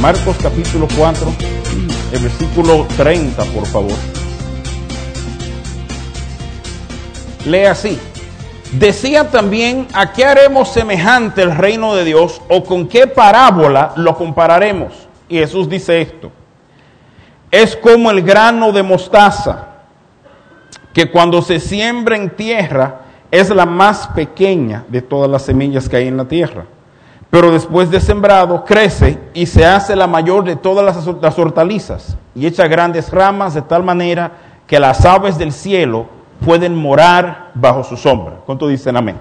Marcos capítulo 4, el versículo 30, por favor. Lee así. Decía también, ¿a qué haremos semejante el reino de Dios o con qué parábola lo compararemos? Y Jesús dice esto. Es como el grano de mostaza, que cuando se siembra en tierra es la más pequeña de todas las semillas que hay en la tierra. Pero después de sembrado crece y se hace la mayor de todas las, hortalizas y echa grandes ramas de tal manera que las aves del cielo pueden morar bajo su sombra. ¿Cuánto dicen amén?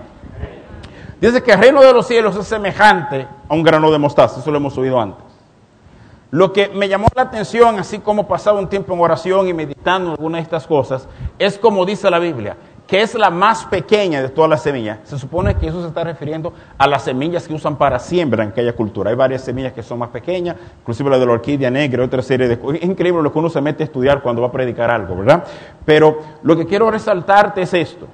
Dice que el reino de los cielos es semejante a un grano de mostaza, eso lo hemos oído antes. Lo que me llamó la atención, así como pasaba un tiempo en oración y meditando alguna de estas cosas, es como dice la Biblia, que es la más pequeña de todas las semillas. Se supone que eso se está refiriendo a las semillas que usan para siembra en aquella cultura. Hay varias semillas que son más pequeñas, inclusive la de la orquídea negra, otra serie de cosas. Es increíble lo que uno se mete a estudiar cuando va a predicar algo, ¿verdad? Pero lo que quiero resaltarte es esto.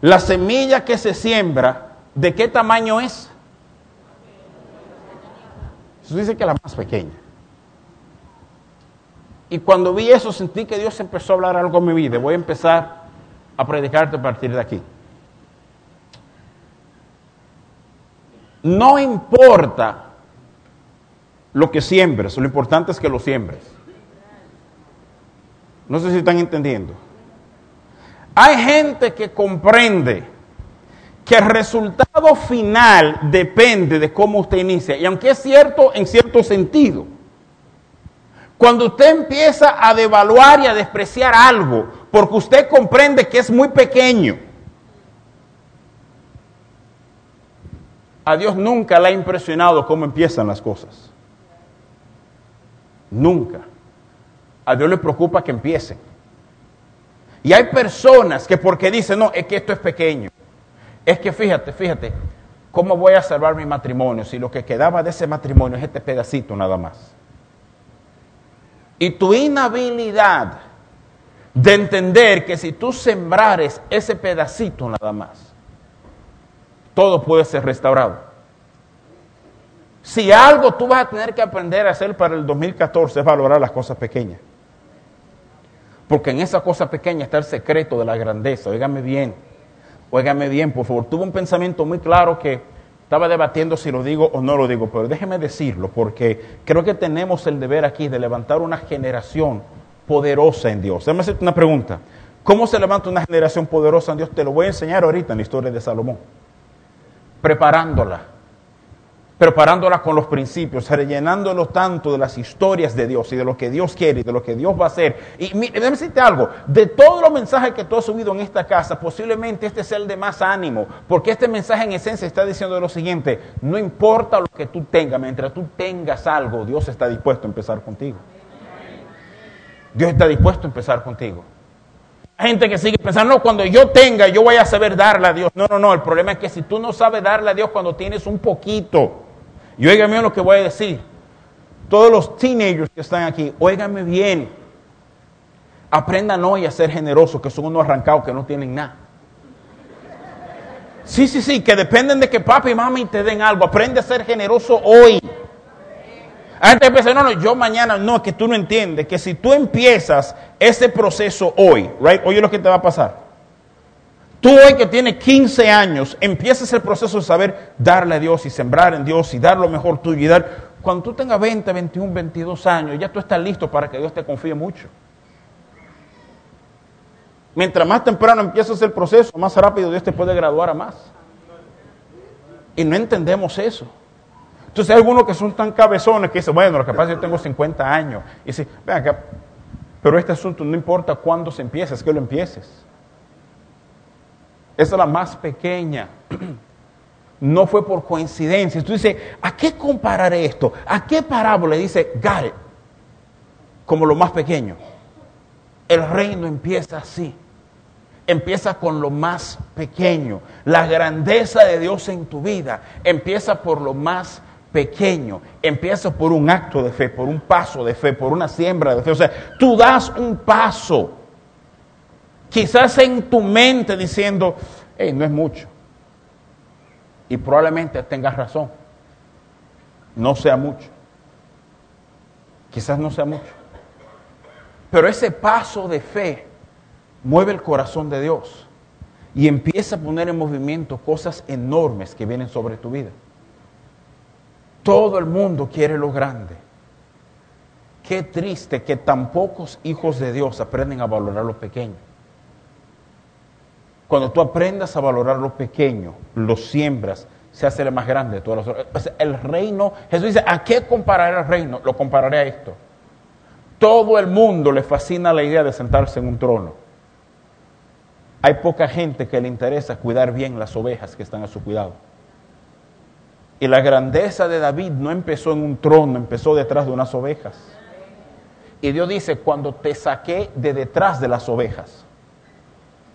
La semilla que se siembra, ¿de qué tamaño es? Eso dice que la más pequeña. Y cuando vi eso sentí que Dios empezó a hablar algo en mi vida. Voy a empezar a predicarte a partir de aquí. No importa lo que siembres, lo importante es que lo siembres. No sé si están entendiendo. Hay gente que comprende que el resultado final depende de cómo usted inicia. Y aunque es cierto en cierto sentido, cuando usted empieza a devaluar y a despreciar algo, porque usted comprende que es muy pequeño, a Dios nunca le ha impresionado cómo empiezan las cosas. Nunca. A Dios le preocupa que empiecen. Y hay personas que porque dicen, no, es que esto es pequeño. Es que fíjate, fíjate, ¿cómo voy a salvar mi matrimonio si lo que quedaba de ese matrimonio es este pedacito nada más? Y tu inhabilidad de entender que si tú sembrares ese pedacito nada más, todo puede ser restaurado. Si algo tú vas a tener que aprender a hacer para el 2014 es valorar las cosas pequeñas. Porque en esa cosa pequeña está el secreto de la grandeza. Óigame bien, óigame bien, por favor. Tuve un pensamiento muy claro que estaba debatiendo si lo digo o no lo digo, pero déjeme decirlo, porque creo que tenemos el deber aquí de levantar una generación poderosa en Dios. Déjame hacerte una pregunta. ¿Cómo se levanta una generación poderosa en Dios? Te lo voy a enseñar ahorita en la historia de Salomón. Preparándola preparándola con los principios, rellenándolo tanto de las historias de Dios y de lo que Dios quiere y de lo que Dios va a hacer. Y déjame decirte algo, de todos los mensajes que tú has subido en esta casa, posiblemente este sea el de más ánimo, porque este mensaje en esencia está diciendo lo siguiente, no importa lo que tú tengas, mientras tú tengas algo, Dios está dispuesto a empezar contigo. Dios está dispuesto a empezar contigo. Hay gente que sigue pensando, no, cuando yo tenga, yo voy a saber darle a Dios. No, no, no, el problema es que si tú no sabes darle a Dios cuando tienes un poquito, y óigame lo que voy a decir. Todos los teenagers que están aquí, óigame bien. Aprendan hoy a ser generosos, que son unos arrancados que no tienen nada. Sí, sí, sí, que dependen de que papi y mami te den algo. Aprende a ser generoso hoy. Que piensa, no, no, yo mañana, no, es que tú no entiendes, que si tú empiezas ese proceso hoy, right, oye lo que te va a pasar. Tú hoy que tienes 15 años, empiezas el proceso de saber darle a Dios y sembrar en Dios y dar lo mejor tuyo y dar. Cuando tú tengas 20, 21, 22 años, ya tú estás listo para que Dios te confíe mucho. Mientras más temprano empiezas el proceso, más rápido Dios te puede graduar a más. Y no entendemos eso. Entonces hay algunos que son tan cabezones que dicen, bueno, lo que yo tengo 50 años. Y dice, venga, pero este asunto no importa cuándo se empiece, es que lo empieces. Esa es la más pequeña. No fue por coincidencia. Tú dices, ¿a qué comparar esto? ¿A qué parábola? Dice, got it. Como lo más pequeño. El reino empieza así. Empieza con lo más pequeño. La grandeza de Dios en tu vida empieza por lo más pequeño. Empieza por un acto de fe, por un paso de fe, por una siembra de fe. O sea, tú das un paso quizás en tu mente diciendo, hey, no es mucho. Y probablemente tengas razón, no sea mucho. Quizás no sea mucho. Pero ese paso de fe mueve el corazón de Dios y empieza a poner en movimiento cosas enormes que vienen sobre tu vida. Todo el mundo quiere lo grande. Qué triste que tan pocos hijos de Dios aprenden a valorar lo pequeño. Cuando tú aprendas a valorar lo pequeño, lo siembras, se hace el más grande de todas las El reino, Jesús dice, ¿a qué compararé el reino? Lo compararé a esto. Todo el mundo le fascina la idea de sentarse en un trono. Hay poca gente que le interesa cuidar bien las ovejas que están a su cuidado. Y la grandeza de David no empezó en un trono, empezó detrás de unas ovejas. Y Dios dice, cuando te saqué de detrás de las ovejas.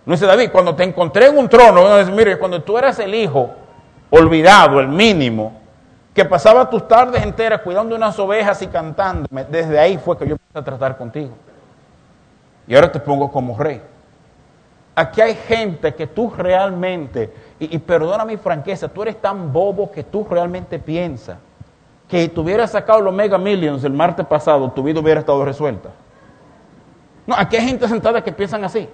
No dice David, cuando te encontré en un trono, dice, mire, cuando tú eras el hijo olvidado, el mínimo, que pasaba tus tardes enteras cuidando unas ovejas y cantando, desde ahí fue que yo empecé a tratar contigo. Y ahora te pongo como rey. Aquí hay gente que tú realmente, y, perdona mi franqueza, tú eres tan bobo que tú realmente piensas que si tuvieras sacado los Mega Millions el martes pasado, tu vida hubiera estado resuelta. No, aquí hay gente sentada que piensan así.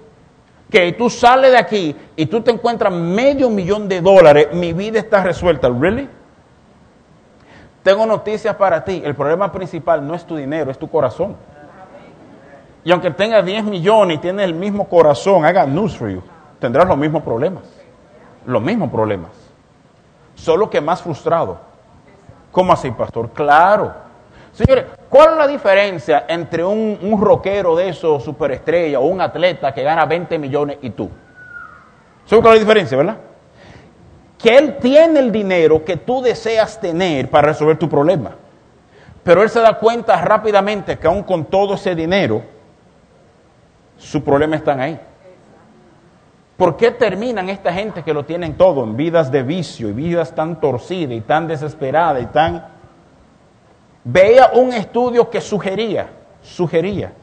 Que tú sales de aquí y tú te encuentras medio millón de dólares, mi vida está resuelta. ¿Really? Tengo noticias para ti. El problema principal no es tu dinero, es tu corazón. Y aunque tengas 10 millones y tienes el mismo corazón, haga news for you, tendrás los mismos problemas. Los mismos problemas. Solo que más frustrado. ¿Cómo así, pastor? Claro. Señores, ¿cuál es la diferencia entre un, un rockero de esos superestrella o un atleta que gana 20 millones y tú? ¿Sabes cuál es la diferencia, verdad? Que él tiene el dinero que tú deseas tener para resolver tu problema. Pero él se da cuenta rápidamente que aún con todo ese dinero, su problema están ahí. ¿Por qué terminan esta gente que lo tienen todo en vidas de vicio y vidas tan torcidas y tan desesperadas y tan... Veía un estudio que sugería, sugería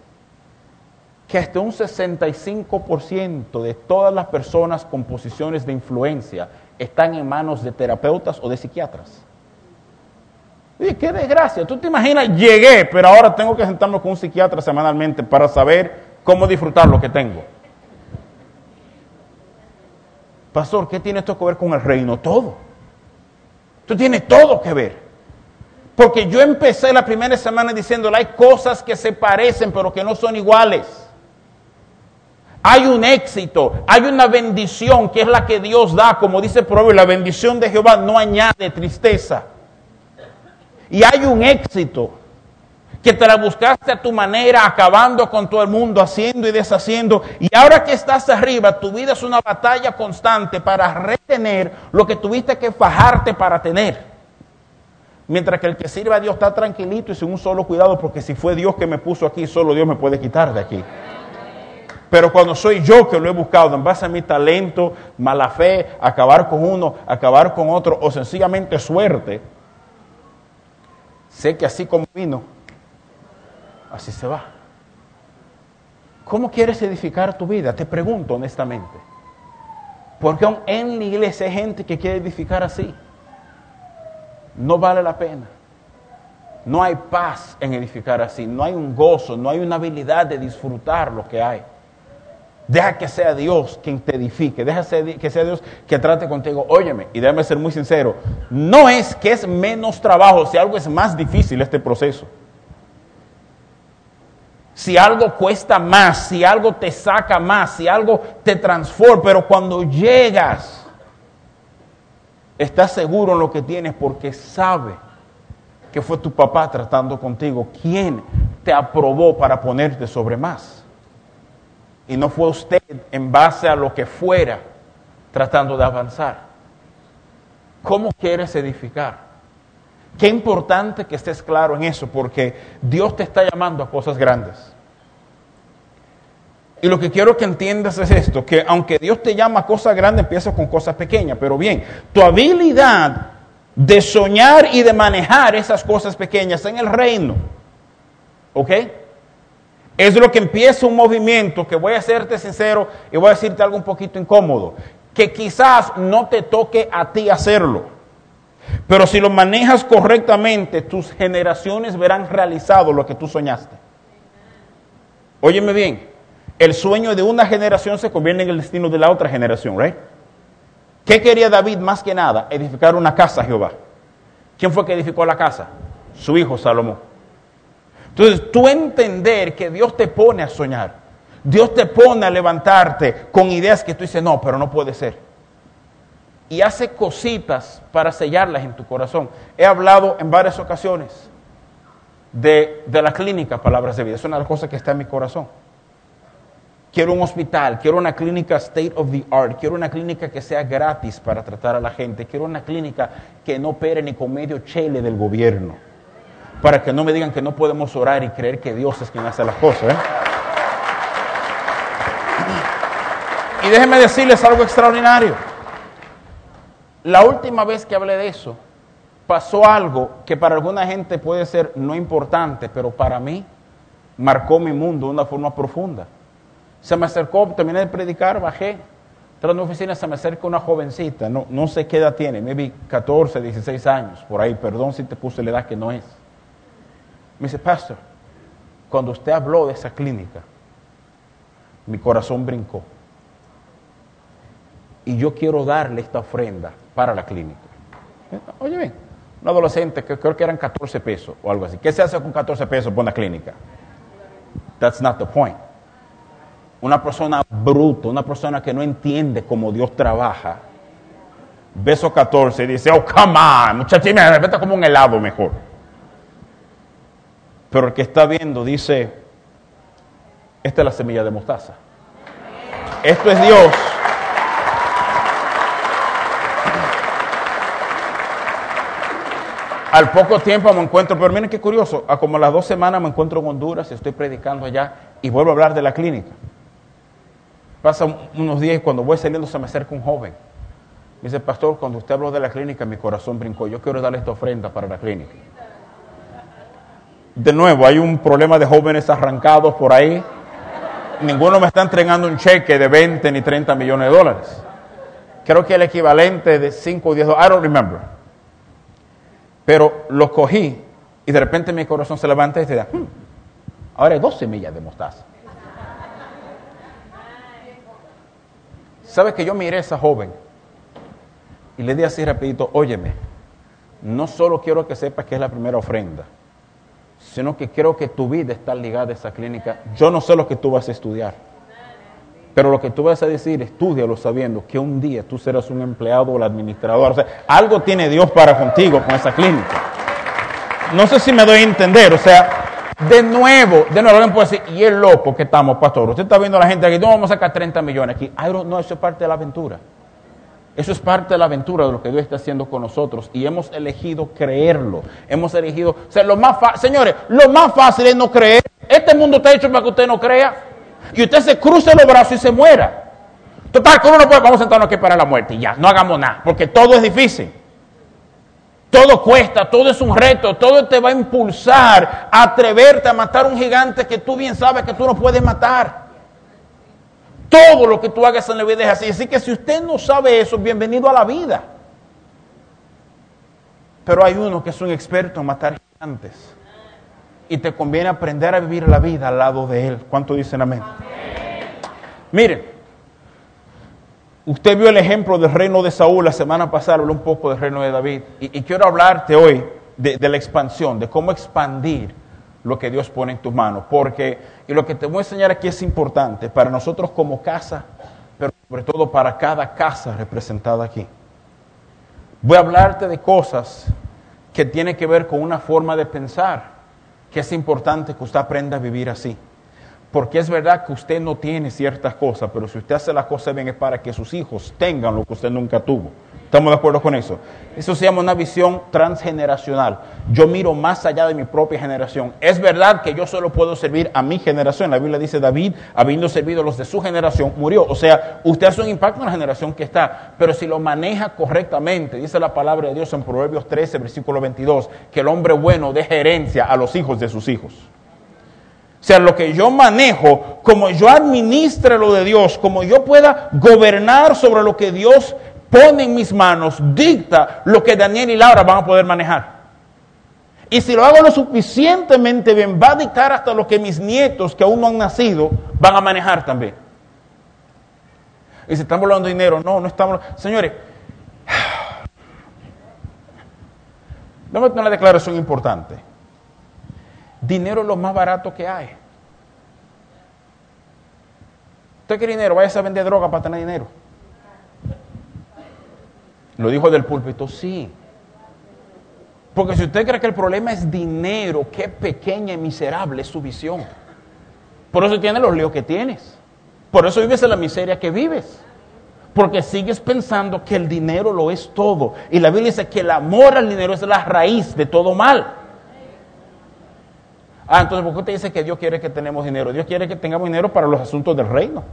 que hasta un 65% de todas las personas con posiciones de influencia están en manos de terapeutas o de psiquiatras. Y qué desgracia, tú te imaginas, llegué, pero ahora tengo que sentarme con un psiquiatra semanalmente para saber cómo disfrutar lo que tengo. Pastor, ¿qué tiene esto que ver con el reino? Todo. Esto tiene todo que ver. Porque yo empecé la primera semana diciéndole, hay cosas que se parecen pero que no son iguales. Hay un éxito, hay una bendición que es la que Dios da, como dice el proverbio, la bendición de Jehová no añade tristeza. Y hay un éxito que te la buscaste a tu manera, acabando con todo el mundo, haciendo y deshaciendo. Y ahora que estás arriba, tu vida es una batalla constante para retener lo que tuviste que fajarte para tener. Mientras que el que sirve a Dios está tranquilito y sin un solo cuidado, porque si fue Dios que me puso aquí, solo Dios me puede quitar de aquí. Pero cuando soy yo que lo he buscado en base a mi talento, mala fe, acabar con uno, acabar con otro, o sencillamente suerte, sé que así como vino, así se va. ¿Cómo quieres edificar tu vida? Te pregunto honestamente. Porque aún en la iglesia hay gente que quiere edificar así. No vale la pena. No hay paz en edificar así. No hay un gozo, no hay una habilidad de disfrutar lo que hay. Deja que sea Dios quien te edifique. Deja que sea Dios que trate contigo. Óyeme, y déjame ser muy sincero. No es que es menos trabajo, si algo es más difícil este proceso si algo cuesta más, si algo te saca más, si algo te transforma, pero cuando llegas, estás seguro en lo que tienes porque sabe que fue tu papá tratando contigo, quien te aprobó para ponerte sobre más. Y no fue usted en base a lo que fuera tratando de avanzar. ¿Cómo quieres edificar? Qué importante que estés claro en eso, porque Dios te está llamando a cosas grandes. Y lo que quiero que entiendas es esto, que aunque Dios te llama cosas grandes, empieza con cosas pequeñas. Pero bien, tu habilidad de soñar y de manejar esas cosas pequeñas en el reino, ¿ok? Es lo que empieza un movimiento que voy a serte sincero y voy a decirte algo un poquito incómodo, que quizás no te toque a ti hacerlo, Pero si lo manejas correctamente, tus generaciones verán realizado lo que tú soñaste. Óyeme bien, el sueño de una generación se convierte en el destino de la otra generación, ¿right? ¿Qué quería David más que nada? Edificar una casa a Jehová. ¿Quién fue que edificó la casa? Su hijo Salomón. Entonces, tú entender que Dios te pone a soñar, Dios te pone a levantarte con ideas que tú dices, no, pero no puede ser. Y hace cositas para sellarlas en tu corazón. He hablado en varias ocasiones de, de la clínica Palabras de Vida. Es una de las cosas que está en mi corazón. Quiero un hospital, quiero una clínica state of the art, quiero una clínica que sea gratis para tratar a la gente, quiero una clínica que no opere ni con medio chele del gobierno, para que no me digan que no podemos orar y creer que Dios es quien hace las cosas. ¿eh? Y déjenme decirles algo extraordinario. La última vez que hablé de eso, pasó algo que para alguna gente puede ser no importante, pero para mí marcó mi mundo de una forma profunda. Se me acercó, terminé de predicar, bajé, tras mi oficina se me acerca una jovencita, no, no sé qué edad tiene, maybe 14, 16 años, por ahí, perdón si te puse la edad que no es. Me dice, pastor, cuando usted habló de esa clínica, mi corazón brincó. Y yo quiero darle esta ofrenda para la clínica. Oye bien, un adolescente que creo que eran 14 pesos o algo así. ¿Qué se hace con 14 pesos por una clínica? That's not the point una persona bruta, una persona que no entiende cómo Dios trabaja, beso 14 y dice, oh, come on, muchachos, me como un helado mejor. Pero el que está viendo dice, esta es la semilla de mostaza. Esto es Dios. Al poco tiempo me encuentro, pero miren qué curioso, a como las dos semanas me encuentro en Honduras y estoy predicando allá y vuelvo a hablar de la clínica. Pasan unos días y cuando voy saliendo se me acerca un joven. Me dice, pastor, cuando usted habló de la clínica, mi corazón brincó. Yo quiero darle esta ofrenda para la clínica. De nuevo, hay un problema de jóvenes arrancados por ahí. Ninguno me está entregando un cheque de 20 ni 30 millones de dólares. Creo que el equivalente de 5 o 10 dólares. I don't remember. Pero lo cogí y de repente mi corazón se levanta y dice, hmm, ahora hay dos semillas de mostaza. ¿Sabes que yo miré a esa joven y le di así rapidito, óyeme, no solo quiero que sepas que es la primera ofrenda, sino que quiero que tu vida está ligada a esa clínica. Yo no sé lo que tú vas a estudiar, pero lo que tú vas a decir, estudialo sabiendo que un día tú serás un empleado o el administrador. O sea, algo tiene Dios para contigo con esa clínica. No sé si me doy a entender, o sea, de nuevo, de nuevo, alguien puede decir, y es loco que estamos, pastor. Usted está viendo a la gente aquí, no vamos a sacar 30 millones aquí. no, eso es parte de la aventura. Eso es parte de la aventura de lo que Dios está haciendo con nosotros. Y hemos elegido creerlo. Hemos elegido, o sea, lo más señores, lo más fácil es no creer. Este mundo está hecho para que usted no crea. Y usted se cruce los brazos y se muera. Total, ¿cómo no puede? Vamos a sentarnos aquí para la muerte y ya, no hagamos nada, porque todo es difícil. Todo cuesta, todo es un reto, todo te va a impulsar a atreverte a matar un gigante que tú bien sabes que tú no puedes matar. Todo lo que tú hagas en la vida es así. Así que si usted no sabe eso, bienvenido a la vida. Pero hay uno que es un experto en matar gigantes. Y te conviene aprender a vivir la vida al lado de él. ¿Cuánto dicen amén? amén. Miren, Usted vio el ejemplo del reino de Saúl la semana pasada, habló un poco del reino de David. Y, quiero hablarte hoy de, de, la expansión, de cómo expandir lo que Dios pone en tus manos. Porque, y lo que te voy a enseñar aquí es importante para nosotros como casa, pero sobre todo para cada casa representada aquí. Voy a hablarte de cosas que tienen que ver con una forma de pensar, que es importante que usted aprenda a vivir así. Porque es verdad que usted no tiene ciertas cosas, pero si usted hace las cosas bien es para que sus hijos tengan lo que usted nunca tuvo. ¿Estamos de acuerdo con eso? Eso se llama una visión transgeneracional. Yo miro más allá de mi propia generación. Es verdad que yo solo puedo servir a mi generación. La Biblia dice, David, habiendo servido a los de su generación, murió. O sea, usted hace un impacto en la generación que está. Pero si lo maneja correctamente, dice la palabra de Dios en Proverbios 13, versículo 22, que el hombre bueno deja herencia a los hijos de sus hijos. O sea, lo que yo manejo, como yo administre lo de Dios, como yo pueda gobernar sobre lo que Dios pone en mis manos, dicta lo que Daniel y Laura van a poder manejar. Y si lo hago lo suficientemente bien, va a dictar hasta lo que mis nietos, que aún no han nacido, van a manejar también. Y si estamos hablando de dinero, no, no estamos. Señores, tener una declaración importante. Dinero es lo más barato que hay. ¿Usted quiere dinero? Vaya a vender droga para tener dinero. Lo dijo del púlpito, sí. Porque si usted cree que el problema es dinero, qué pequeña y miserable es su visión. Por eso tienes los líos que tienes. Por eso vives en la miseria que vives. Porque sigues pensando que el dinero lo es todo. Y la Biblia dice que el amor al dinero es la raíz de todo mal. Ah, entonces, ¿por qué usted dice que Dios quiere que tenemos dinero? Dios quiere que tengamos dinero para los asuntos del reino.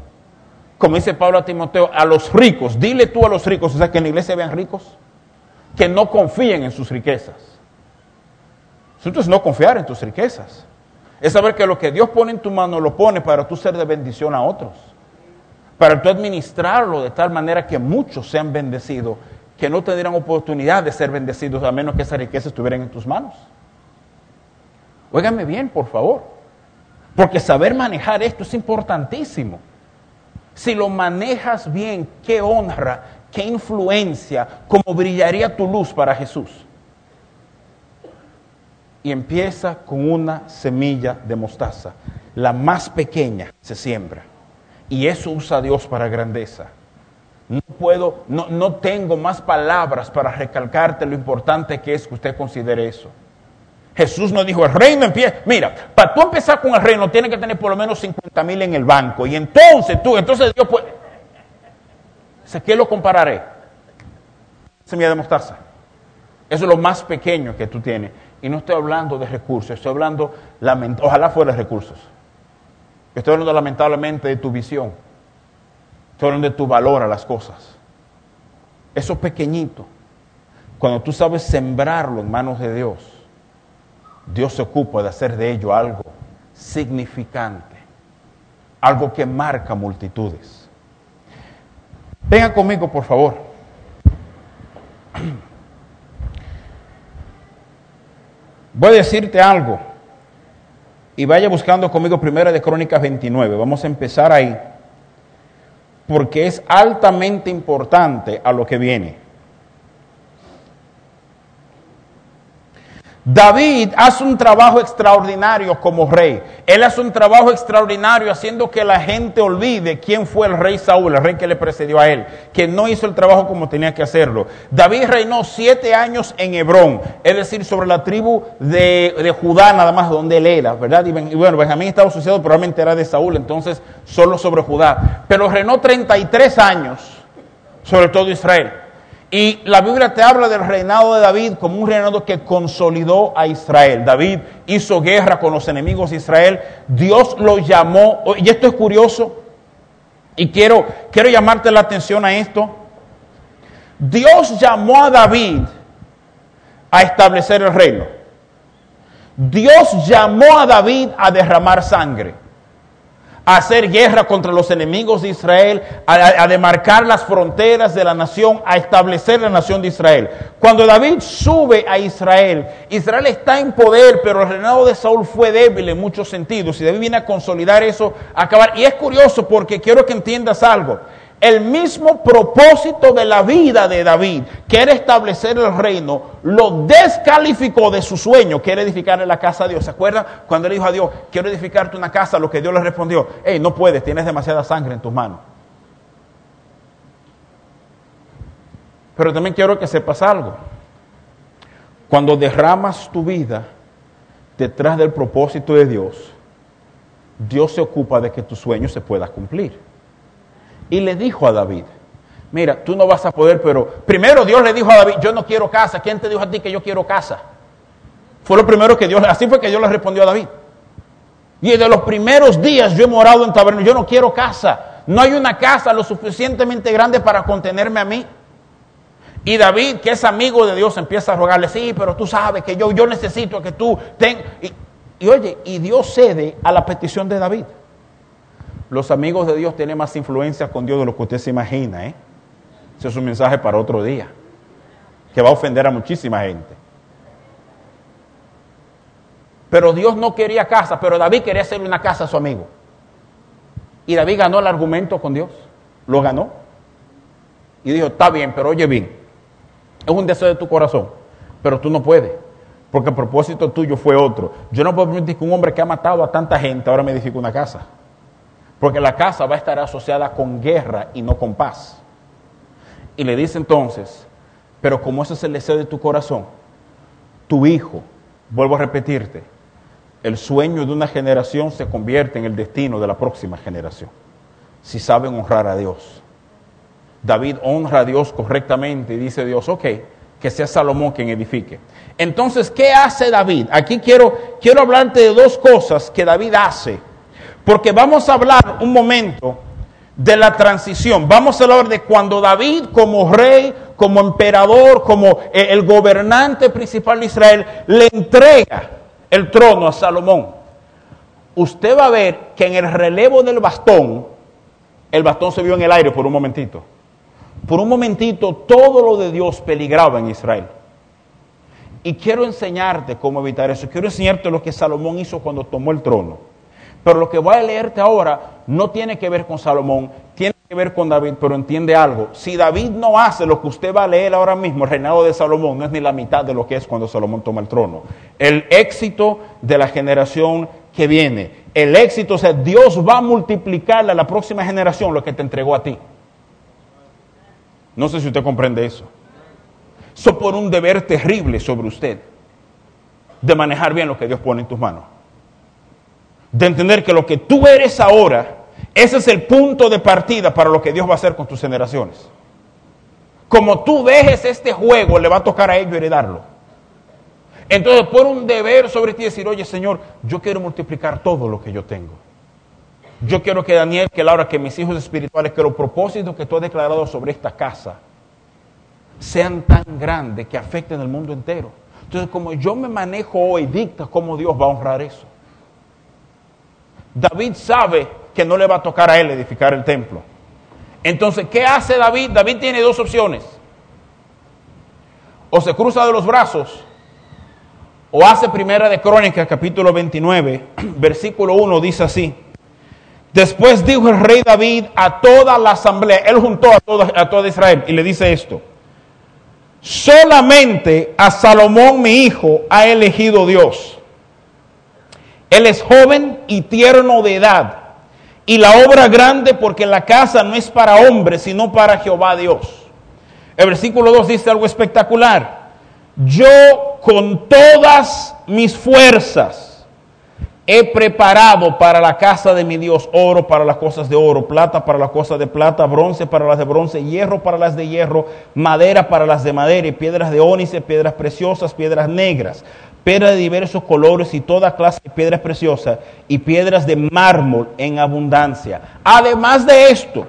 Como dice Pablo a Timoteo, a los ricos, dile tú a los ricos, o sea, que en la iglesia vean ricos, que no confíen en sus riquezas. Eso es no confiar en tus riquezas. Es saber que lo que Dios pone en tu mano lo pone para tú ser de bendición a otros. Para tú administrarlo de tal manera que muchos sean bendecidos, que no tendrán oportunidad de ser bendecidos a menos que esa riqueza estuviera en tus manos. Óigame bien, por favor. Porque saber manejar esto es importantísimo. Si lo manejas bien, qué honra, qué influencia, cómo brillaría tu luz para Jesús. Y empieza con una semilla de mostaza. La más pequeña se siembra. Y eso usa Dios para grandeza. No puedo, no, no tengo más palabras para recalcarte lo importante que es que usted considere eso. Jesús nos dijo, el reino empieza, mira, para tú empezar con el reino tienes que tener por lo menos 50 mil en el banco. Y entonces tú, entonces Dios puede... ¿Qué lo compararé? Semilla de mostaza. Eso es lo más pequeño que tú tienes. Y no estoy hablando de recursos, estoy hablando, ojalá fuera de recursos. Estoy hablando lamentablemente de tu visión. Estoy hablando de tu valor a las cosas. Eso pequeñito, cuando tú sabes sembrarlo en manos de Dios, Dios se ocupa de hacer de ello algo significante, algo que marca multitudes. Venga conmigo, por favor. Voy a decirte algo. Y vaya buscando conmigo primero de Crónicas 29. Vamos a empezar ahí. Porque es altamente importante a lo que viene. David hace un trabajo extraordinario como rey. Él hace un trabajo extraordinario haciendo que la gente olvide quién fue el rey Saúl, el rey que le precedió a él, que no hizo el trabajo como tenía que hacerlo. David reinó siete años en Hebrón, es decir, sobre la tribu de, Judá, nada más donde él era, ¿verdad? Y, bueno, Benjamín estaba asociado, probablemente era de Saúl, entonces solo sobre Judá. Pero reinó 33 años sobre todo Israel. Y la Biblia te habla del reinado de David como un reinado que consolidó a Israel. David hizo guerra con los enemigos de Israel. Dios lo llamó, y esto es curioso, y quiero, quiero llamarte la atención a esto. Dios llamó a David a establecer el reino. Dios llamó a David a derramar sangre a hacer guerra contra los enemigos de Israel, a, demarcar las fronteras de la nación, a establecer la nación de Israel. Cuando David sube a Israel, Israel está en poder, pero el reinado de Saúl fue débil en muchos sentidos. Y David viene a consolidar eso, a acabar. Y es curioso porque quiero que entiendas algo el mismo propósito de la vida de David, que era establecer el reino, lo descalificó de su sueño, que era edificar en la casa de Dios. ¿Se acuerdan? Cuando le dijo a Dios, quiero edificarte una casa, lo que Dios le respondió, hey, no puedes, tienes demasiada sangre en tus manos. Pero también quiero que sepas algo. Cuando derramas tu vida detrás del propósito de Dios, Dios se ocupa de que tu sueño se pueda cumplir y le dijo a David, mira, tú no vas a poder, pero primero Dios le dijo a David, yo no quiero casa. ¿Quién te dijo a ti que yo quiero casa? Fue lo primero que Dios, así fue que Dios le respondió a David. Y de los primeros días yo he morado en taberna, yo no quiero casa. No hay una casa lo suficientemente grande para contenerme a mí. Y David, que es amigo de Dios, empieza a rogarle, sí, pero tú sabes que yo, yo necesito que tú tengas... y oye, y Dios cede a la petición de David. Los amigos de Dios tienen más influencia con Dios de lo que usted se imagina. ¿eh? Ese es un mensaje para otro día, que va a ofender a muchísima gente. Pero Dios no quería casa, pero David quería hacerle una casa a su amigo. Y David ganó el argumento con Dios. Lo ganó. Y dijo, está bien, pero oye bien, es un deseo de tu corazón, pero tú no puedes, porque el propósito tuyo fue otro. Yo no puedo permitir que un hombre que ha matado a tanta gente ahora me edifique una casa, porque la casa va a estar asociada con guerra y no con paz. Y le dice entonces, pero como ese es el deseo de tu corazón, tu hijo, vuelvo a repetirte, el sueño de una generación se convierte en el destino de la próxima generación, si saben honrar a Dios. David honra a Dios correctamente y dice Dios, ok, que sea Salomón quien edifique. Entonces, ¿qué hace David? Aquí quiero, quiero hablarte de dos cosas que David hace, porque vamos a hablar un momento de la transición. Vamos a hablar de cuando David como rey, como emperador, como eh, el gobernante principal de Israel, le entrega el trono a Salomón. Usted va a ver que en el relevo del bastón, el bastón se vio en el aire por un momentito. Por un momentito todo lo de Dios peligraba en Israel. Y quiero enseñarte cómo evitar eso. Quiero enseñarte lo que Salomón hizo cuando tomó el trono. Pero lo que voy a leerte ahora no tiene que ver con Salomón, tiene que ver con David, pero entiende algo. Si David no hace lo que usted va a leer ahora mismo, el reinado de Salomón no es ni la mitad de lo que es cuando Salomón toma el trono. El éxito de la generación que viene, el éxito, o sea, Dios va a multiplicarle a la próxima generación lo que te entregó a ti. No sé si usted comprende eso. Eso por un deber terrible sobre usted de manejar bien lo que Dios pone en tus manos. De entender que lo que tú eres ahora, ese es el punto de partida para lo que Dios va a hacer con tus generaciones. Como tú dejes este juego, le va a tocar a ellos heredarlo. Entonces, por un deber sobre ti decir, oye Señor, yo quiero multiplicar todo lo que yo tengo. Yo quiero que Daniel, que Laura, que mis hijos espirituales, que los propósitos que tú has declarado sobre esta casa sean tan grandes que afecten al mundo entero. Entonces, como yo me manejo hoy, dicta cómo Dios va a honrar eso. David sabe que no le va a tocar a él edificar el templo. Entonces, ¿qué hace David? David tiene dos opciones. O se cruza de los brazos, o hace primera de Crónicas, capítulo 29, versículo 1, dice así. Después dijo el rey David a toda la asamblea, él juntó a toda, a toda Israel y le dice esto, solamente a Salomón mi hijo ha elegido Dios. Él es joven y tierno de edad y la obra grande porque la casa no es para hombres sino para Jehová Dios. El versículo 2 dice algo espectacular. Yo con todas mis fuerzas He preparado para la casa de mi Dios oro para las cosas de oro, plata para las cosas de plata, bronce para las de bronce, hierro para las de hierro, madera para las de madera, y piedras de ónice, piedras preciosas, piedras negras, piedras de diversos colores y toda clase de piedras preciosas, y piedras de mármol en abundancia. Además de esto,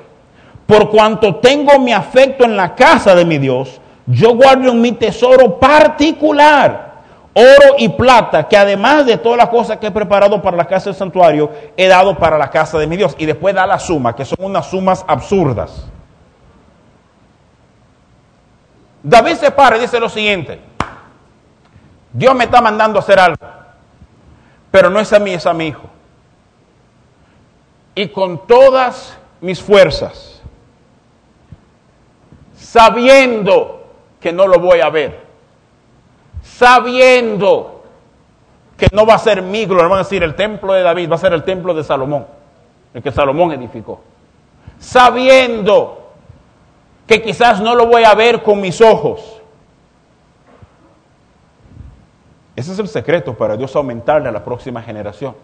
por cuanto tengo mi afecto en la casa de mi Dios, yo guardo mi tesoro particular oro y plata, que además de todas las cosas que he preparado para la casa del santuario, he dado para la casa de mi Dios. Y después da la suma, que son unas sumas absurdas. David se para y dice lo siguiente, Dios me está mandando a hacer algo, pero no es a mí, es a mi hijo. Y con todas mis fuerzas, sabiendo que no lo voy a ver, sabiendo que no va a ser mi gloria, van a decir el templo de David, va a ser el templo de Salomón, el que Salomón edificó. Sabiendo que quizás no lo voy a ver con mis ojos. Ese es el secreto para Dios aumentarle a la próxima generación.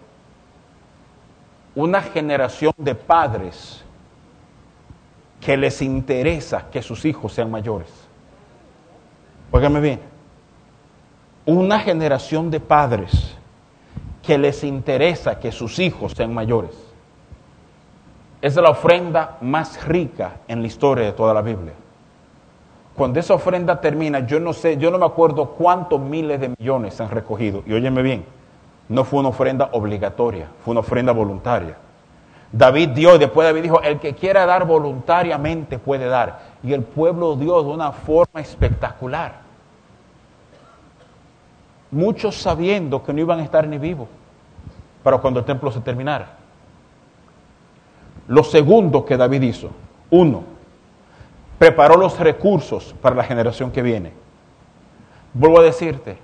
Una generación de padres que les interesa que sus hijos sean mayores. Óigame bien una generación de padres que les interesa que sus hijos sean mayores. Es la ofrenda más rica en la historia de toda la Biblia. Cuando esa ofrenda termina, yo no sé, yo no me acuerdo cuántos miles de millones se han recogido. Y óyeme bien, no fue una ofrenda obligatoria, fue una ofrenda voluntaria. David dio, después David dijo, el que quiera dar voluntariamente puede dar. y el pueblo de Dios de una forma espectacular. Muchos sabiendo que no iban a estar ni vivos para cuando el templo se terminara. Lo segundo que David hizo, uno, preparó los recursos para la generación que viene. Vuelvo a decirte,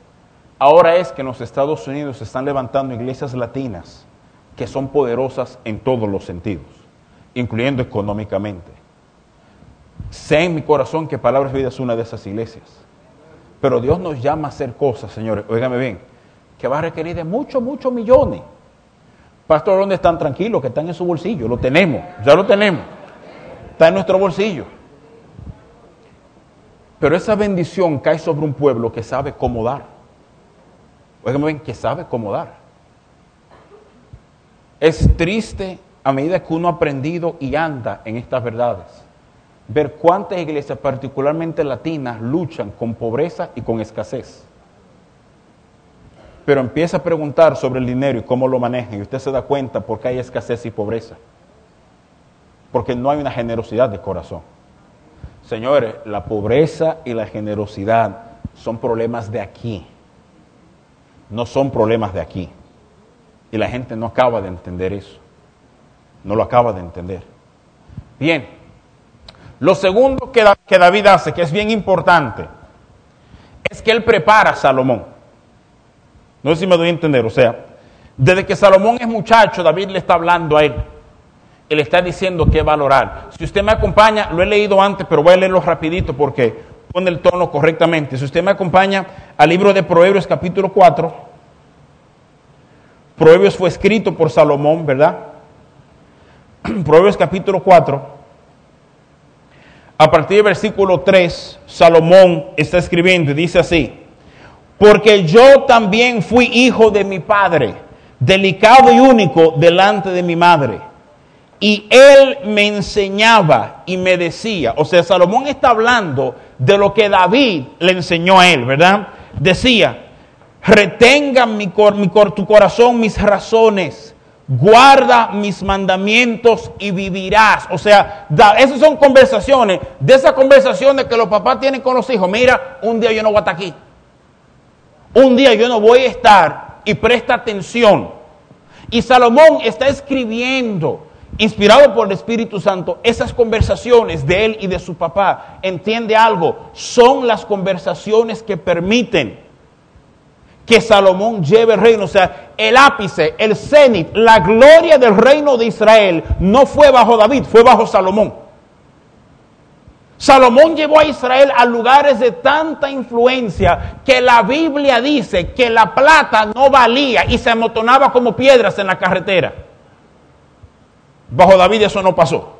ahora es que en los Estados Unidos se están levantando iglesias latinas que son poderosas en todos los sentidos, incluyendo económicamente. Sé en mi corazón que Palabras Vida es una de esas iglesias. Pero Dios nos llama a hacer cosas, señores, óigame bien, que va a requerir de muchos, muchos millones. Pastor, ¿dónde están tranquilos? Que están en su bolsillo. Lo tenemos, ya lo tenemos. Está en nuestro bolsillo. Pero esa bendición cae sobre un pueblo que sabe cómo dar. Óigame bien, que sabe cómo dar. Es triste a medida que uno ha aprendido y anda en estas verdades, ver cuántas iglesias, particularmente latinas, luchan con pobreza y con escasez. Pero empieza a preguntar sobre el dinero y cómo lo manejan y usted se da cuenta por qué hay escasez y pobreza. Porque no hay una generosidad de corazón. Señores, la pobreza y la generosidad son problemas de aquí, no son problemas de aquí. Y la gente no acaba de entender eso. No lo acaba de entender. Bien, lo segundo que, David hace, que es bien importante, es que él prepara a Salomón. No sé si me doy a entender, o sea, desde que Salomón es muchacho, David le está hablando a él él está diciendo que valorar. Si usted me acompaña, lo he leído antes, pero voy a leerlo rapidito porque pone el tono correctamente. Si usted me acompaña al libro de Proverbios capítulo 4, Proverbios fue escrito por Salomón, ¿verdad? Proverbios capítulo 4, a partir del versículo 3, Salomón está escribiendo y dice así, porque yo también fui hijo de mi padre, delicado y único delante de mi madre y él me enseñaba y me decía, o sea, Salomón está hablando de lo que David le enseñó a él, ¿verdad? Decía, retenga mi, tu corazón mis razones, guarda mis mandamientos y vivirás. O sea, esas son conversaciones, de esas conversaciones que los papás tienen con los hijos. Mira, un día yo no voy a estar aquí. Un día yo no voy a estar y presta atención. Y Salomón está escribiendo inspirado por el Espíritu Santo, esas conversaciones de él y de su papá, entiende algo, son las conversaciones que permiten que Salomón lleve el reino. O sea, el ápice, el cenit, la gloria del reino de Israel no fue bajo David, fue bajo Salomón. Salomón llevó a Israel a lugares de tanta influencia que la Biblia dice que la plata no valía y se amotonaba como piedras en la carretera. Bajo David eso no pasó.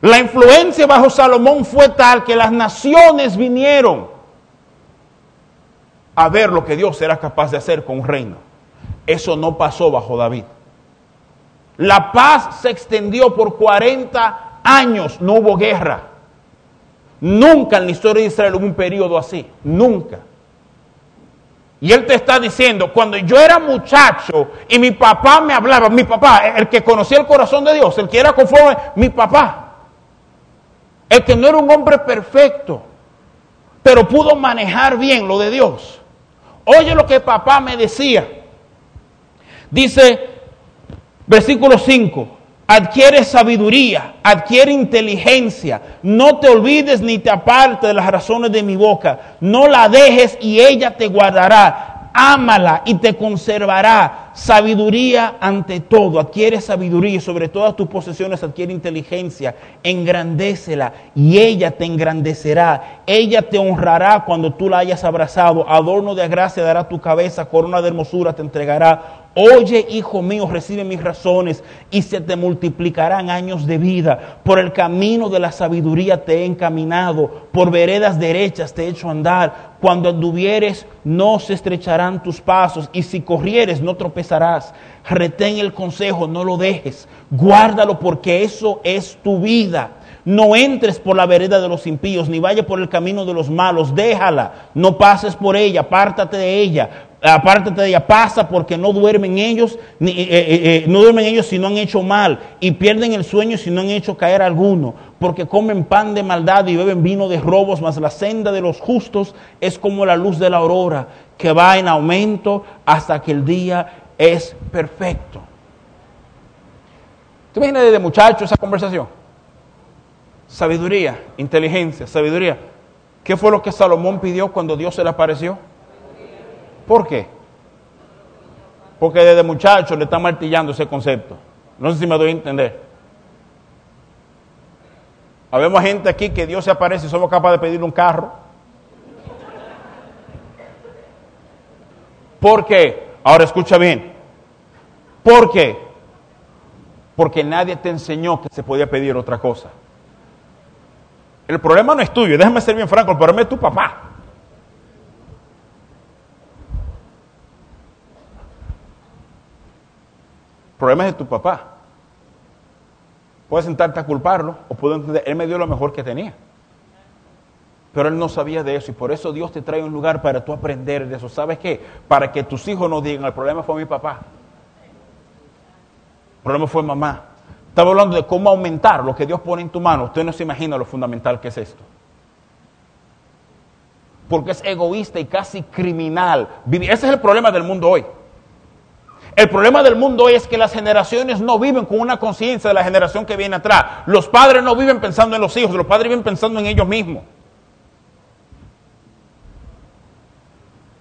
La influencia bajo Salomón fue tal que las naciones vinieron a ver lo que Dios era capaz de hacer con un reino. Eso no pasó bajo David. La paz se extendió por 40 años, no hubo guerra. Nunca en la historia de Israel hubo un periodo así, nunca. Y él te está diciendo, cuando yo era muchacho y mi papá me hablaba, mi papá, el que conocía el corazón de Dios, el que era conforme, mi papá, el que no era un hombre perfecto, pero pudo manejar bien lo de Dios. Oye lo que papá me decía. Dice, versículo 5, adquiere sabiduría, adquiere inteligencia, no te olvides ni te aparte de las razones de mi boca, no la dejes y ella te guardará, ámala y te conservará. Sabiduría ante todo, adquiere sabiduría y sobre todas tus posesiones adquiere inteligencia, engrandécela y ella te engrandecerá, ella te honrará cuando tú la hayas abrazado, adorno de gracia dará tu cabeza, corona de hermosura te entregará Oye, hijo mío, recibe mis razones y se te multiplicarán años de vida. Por el camino de la sabiduría te he encaminado, por veredas derechas te he hecho andar. Cuando anduvieres no se estrecharán tus pasos y si corrieres no tropezarás. Retén el consejo, no lo dejes. Guárdalo porque eso es tu vida. No entres por la vereda de los impíos, ni vaya por el camino de los malos. Déjala, no pases por ella, apártate de ella Aparte de ella pasa porque no duermen ellos, ni, eh, eh, eh, no duermen ellos si no han hecho mal, y pierden el sueño si no han hecho caer alguno, porque comen pan de maldad y beben vino de robos, mas la senda de los justos es como la luz de la aurora, que va en aumento hasta que el día es perfecto. ¿Tú imaginas desde muchacho esa conversación? Sabiduría, inteligencia, sabiduría. ¿Qué fue lo que Salomón pidió cuando Dios se le apareció? ¿Por qué? Porque desde muchacho le está martillando ese concepto. No sé si me doy a entender. Habemos gente aquí que Dios se aparece y somos capaces de pedirle un carro. ¿Por qué? Ahora escucha bien. ¿Por qué? Porque nadie te enseñó que se podía pedir otra cosa. El problema no es tuyo, déjame ser bien franco, el problema es tu papá. Problema es de tu papá. Puedes sentarte a culparlo o puedo entender, él me dio lo mejor que tenía. Pero él no sabía de eso y por eso Dios te trae un lugar para tú aprender de eso. ¿Sabes qué? Para que tus hijos no digan, el problema fue mi papá. El problema fue mamá. Estaba hablando de cómo aumentar lo que Dios pone en tu mano. Usted no se imagina lo fundamental que es esto. Porque es egoísta y casi criminal. Ese es el problema del mundo hoy. El problema del mundo es que las generaciones no viven con una conciencia de la generación que viene atrás. Los padres no viven pensando en los hijos, los padres viven pensando en ellos mismos.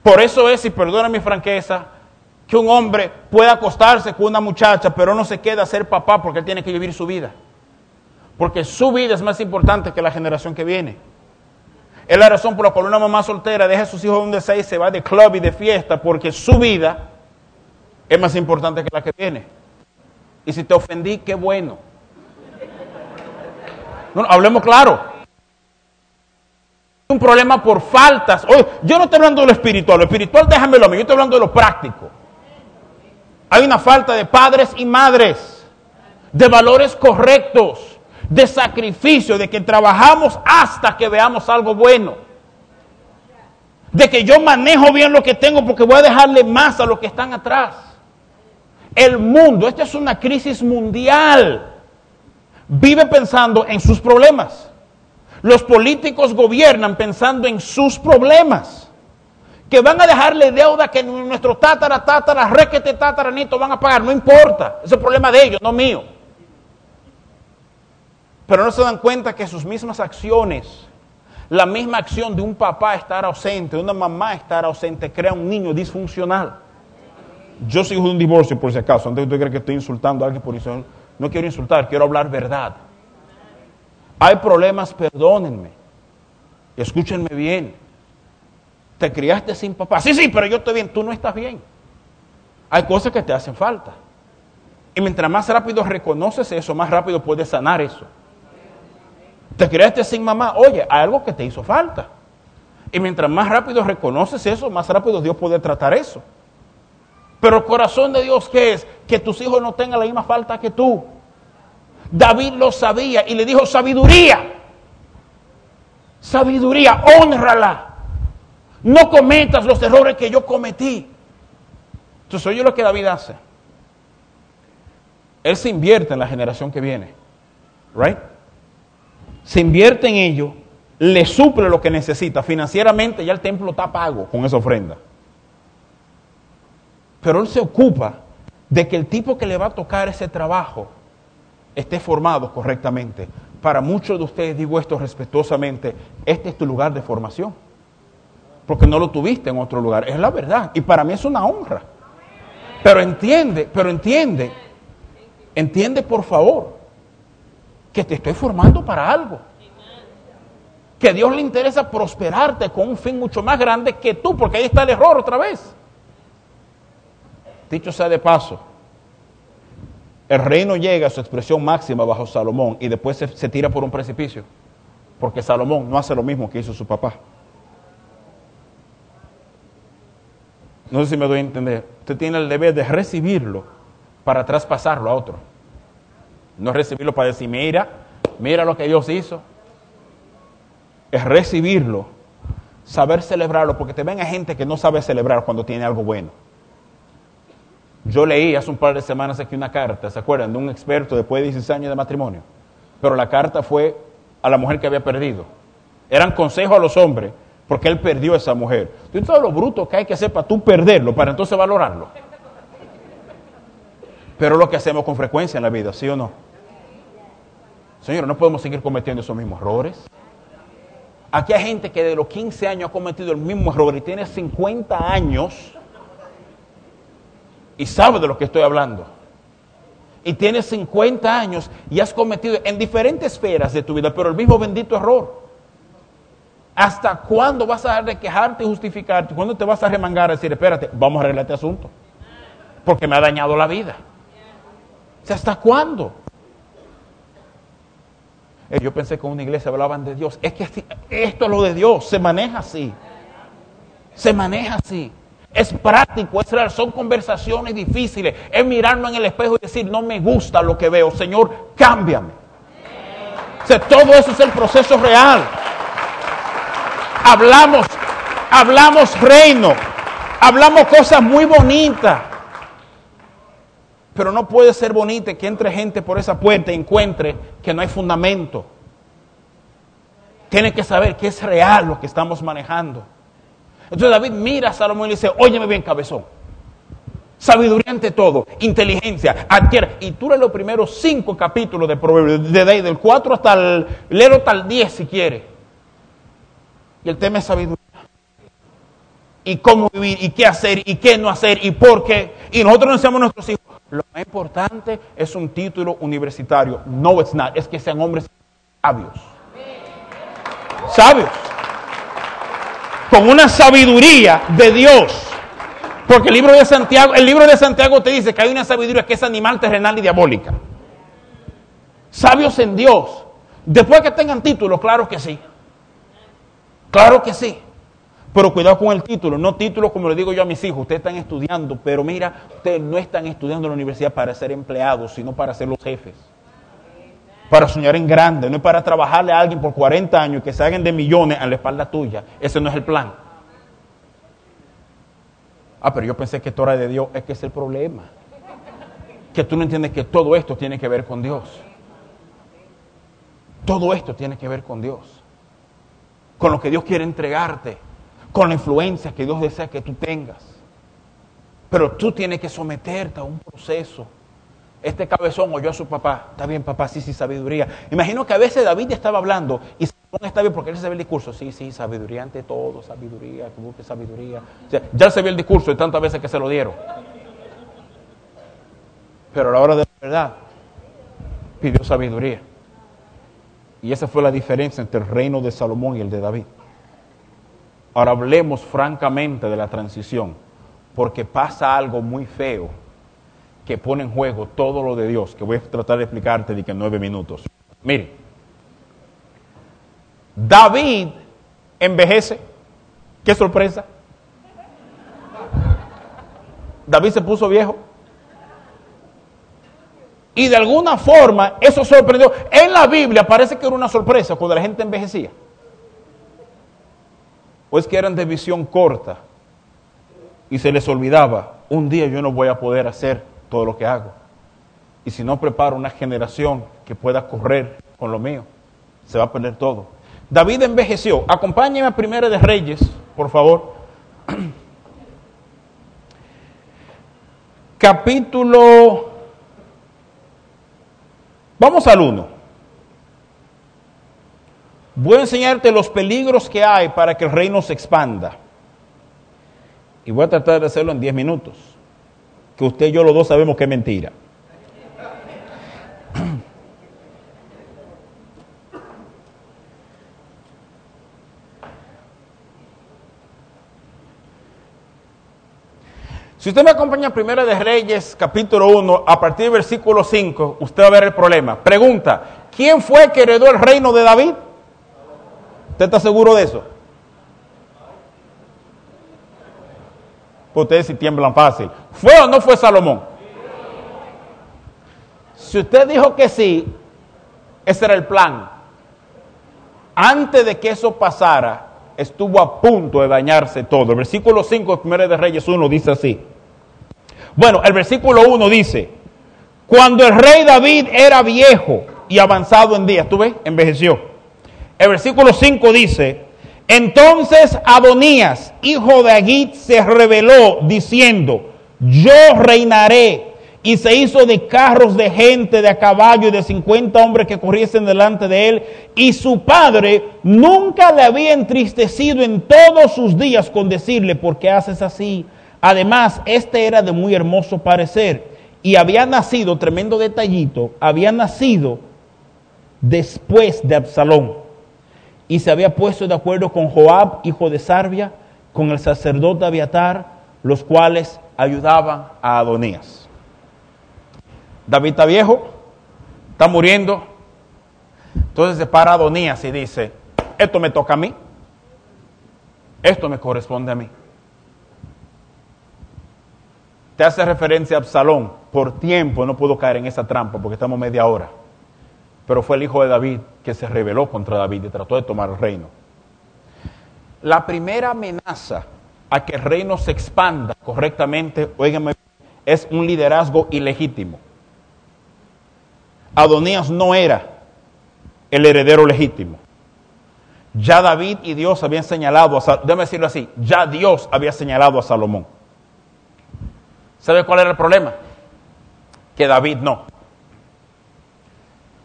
Por eso es, y perdona mi franqueza, que un hombre pueda acostarse con una muchacha, pero no se queda a ser papá porque él tiene que vivir su vida. Porque su vida es más importante que la generación que viene. Es la razón por la cual una mamá soltera deja a sus hijos donde sea y se va de club y de fiesta, porque su vida es más importante que la que viene. Y si te ofendí, qué bueno. No, hablemos claro. Un problema por faltas. Oye, yo no estoy hablando de lo espiritual. Lo espiritual déjamelo a mí. Yo estoy hablando de lo práctico. Hay una falta de padres y madres, de valores correctos, de sacrificio, de que trabajamos hasta que veamos algo bueno. De que yo manejo bien lo que tengo porque voy a dejarle más a los que están atrás. El mundo, esta es una crisis mundial, vive pensando en sus problemas. Los políticos gobiernan pensando en sus problemas. Que van a dejarle deuda que nuestro tátara, tátara, requete, tataranito van a pagar. No importa. Es el problema de ellos, no mío. Pero no se dan cuenta que sus mismas acciones, la misma acción de un papá estar ausente, de una mamá estar ausente, crea un niño disfuncional. Yo soy hijo de un divorcio, por si acaso. Antes usted cree que estoy insultando a alguien por eso. No quiero insultar, quiero hablar verdad. Hay problemas, perdónenme. Escúchenme bien. Te criaste sin papá. Sí, sí, pero yo estoy bien. Tú no estás bien. Hay cosas que te hacen falta. Y mientras más rápido reconoces eso, más rápido puedes sanar eso. Te criaste sin mamá. Oye, hay algo que te hizo falta. Y mientras más rápido reconoces eso, más rápido Dios puede tratar eso. Pero el corazón de Dios, ¿qué es? Que tus hijos no tengan la misma falta que tú. David lo sabía y le dijo sabiduría. Sabiduría, honrala. No cometas los errores que yo cometí. Entonces, oye lo que David hace. Él se invierte en la generación que viene. Right? Se invierte en ello, le suple lo que necesita. Financieramente ya el templo está pago con esa ofrenda. Pero él se ocupa de que el tipo que le va a tocar ese trabajo esté formado correctamente. Para muchos de ustedes digo esto respetuosamente, este es tu lugar de formación. Porque no lo tuviste en otro lugar. Es la verdad. Y para mí es una honra. Pero entiende, pero entiende, entiende por favor, que te estoy formando para algo. Que Dios le interesa prosperarte con un fin mucho más grande que tú, porque ahí está el error otra vez. Dicho sea de paso, el reino llega a su expresión máxima bajo Salomón y después se, tira por un precipicio, porque Salomón no hace lo mismo que hizo su papá. No sé si me doy a entender. Usted tiene el deber de recibirlo para traspasarlo a otro. No recibirlo para decir, mira, mira lo que Dios hizo. Es recibirlo, saber celebrarlo, porque te ven a gente que no sabe celebrar cuando tiene algo bueno. Yo leí hace un par de semanas aquí una carta, ¿se acuerdan? De un experto después de 16 años de matrimonio. Pero la carta fue a la mujer que había perdido. Eran consejos a los hombres, porque él perdió a esa mujer. ¿Tú sabes lo bruto que hay que hacer para tú perderlo, para entonces valorarlo? Pero lo que hacemos con frecuencia en la vida, ¿sí o no? Señor, no podemos seguir cometiendo esos mismos errores. Aquí hay gente que de los 15 años ha cometido el mismo error y tiene 50 años y sabe de lo que estoy hablando. Y tienes 50 años y has cometido en diferentes esferas de tu vida, pero el mismo bendito error. ¿Hasta cuándo vas a dejar de quejarte y justificarte? ¿Cuándo te vas a remangar a decir, espérate, vamos a arreglar este asunto? Porque me ha dañado la vida. ¿Hasta cuándo? Eh, yo pensé que en una iglesia hablaban de Dios. Es que esto es lo de Dios, se maneja así. Se maneja así. Es práctico, es real, son conversaciones difíciles. Es mirarnos en el espejo y decir, no me gusta lo que veo, Señor, cámbiame. O todo eso es el proceso real. Hablamos, hablamos reino, hablamos cosas muy bonitas. Pero no puede ser bonito que entre gente por esa puerta y encuentre que no hay fundamento. Tiene que saber que es real lo que estamos manejando. Entonces David mira a Salomón y le dice, óyeme bien cabezón. Sabiduría ante todo, inteligencia, adquiere. Y tú lees los primeros cinco capítulos de Proverbios, de ahí, del 4 hasta el, léelo hasta el 10 si quiere. Y el tema es sabiduría. Y cómo vivir, y qué hacer, y qué no hacer, y por qué. Y nosotros no enseñamos a nuestros hijos. Lo más importante es un título universitario. No, it's not. Es que sean hombres sabios. Sabios con una sabiduría de Dios. Porque el libro de Santiago, el libro de Santiago te dice que hay una sabiduría que es animal, terrenal y diabólica. Sabios en Dios. Después que tengan título, claro que sí. Claro que sí. Pero cuidado con el título, no título como le digo yo a mis hijos, ustedes están estudiando, pero mira, ustedes no están estudiando en la universidad para ser empleados, sino para ser los jefes para soñar en grande, no es para trabajarle a alguien por 40 años que se hagan de millones a la espalda tuya. Ese no es el plan. Ah, pero yo pensé que esto era de Dios. Es que es el problema. Que tú no entiendes que todo esto tiene que ver con Dios. Todo esto tiene que ver con Dios. Con lo que Dios quiere entregarte. Con la influencia que Dios desea que tú tengas. Pero tú tienes que someterte a un proceso este cabezón oyó a su papá. Está bien, papá, sí, sí, sabiduría. Imagino que a veces David estaba hablando y Salomón está bien porque él se ve el discurso. Sí, sí, sabiduría ante todo, sabiduría, que busque sabiduría. ya se vio el discurso de tantas veces que se lo dieron. Pero a la hora de la verdad, pidió sabiduría. Y esa fue la diferencia entre el reino de Salomón y el de David. Ahora hablemos francamente de la transición, porque pasa algo muy feo que pone en juego todo lo de Dios, que voy a tratar de explicarte en nueve minutos. Mire, David envejece. Qué sorpresa. David se puso viejo. Y de alguna forma eso sorprendió. En la Biblia parece que era una sorpresa cuando la gente envejecía. O es que eran de visión corta y se les olvidaba, un día yo no voy a poder hacer todo lo que hago. Y si no preparo una generación que pueda correr con lo mío, se va a perder todo. David envejeció. Acompáñeme a Primera de Reyes, por favor. Capítulo... Vamos al 1. Voy a enseñarte los peligros que hay para que el reino se expanda. Y voy a tratar de hacerlo en 10 minutos que usted y yo los dos sabemos que es mentira. Si usted me acompaña a Primera de Reyes, capítulo 1, a partir del versículo 5, usted va a ver el problema. Pregunta, ¿quién fue que heredó el reino de David? ¿Usted está seguro de eso? Ustedes si tiemblan fácil. ¿Fue o no fue Salomón? Si usted dijo que sí, ese era el plan. Antes de que eso pasara, estuvo a punto de dañarse todo. El versículo 5 de 1 de Reyes 1 dice así. Bueno, el versículo 1 dice, cuando el rey David era viejo y avanzado en días, ¿tú ves? Envejeció. El versículo 5 dice, entonces Adonías, hijo de Agit, se rebeló diciendo, yo reinaré. Y se hizo de carros de gente, de a caballo y de 50 hombres que corriesen delante de él. Y su padre nunca le había entristecido en todos sus días con decirle, ¿por qué haces así? Además, este era de muy hermoso parecer. Y había nacido, tremendo detallito, había nacido después de Absalón. Y se había puesto de acuerdo con Joab, hijo de Sarbia, con el sacerdote Abiatar, los cuales ayudaban a Adonías. David está viejo, está muriendo. Entonces se para Adonías y dice, esto me toca a mí, esto me corresponde a mí. Te hace referencia a Absalón. Por tiempo no puedo caer en esa trampa porque estamos media hora. Pero fue el hijo de David que se rebeló contra David y trató de tomar el reino. La primera amenaza a que el reino se expanda correctamente, oíganme, es un liderazgo ilegítimo. Adonías no era el heredero legítimo. Ya David y Dios habían señalado, a, déjame decirlo así, ya Dios había señalado a Salomón. ¿Sabe cuál era el problema? Que David no.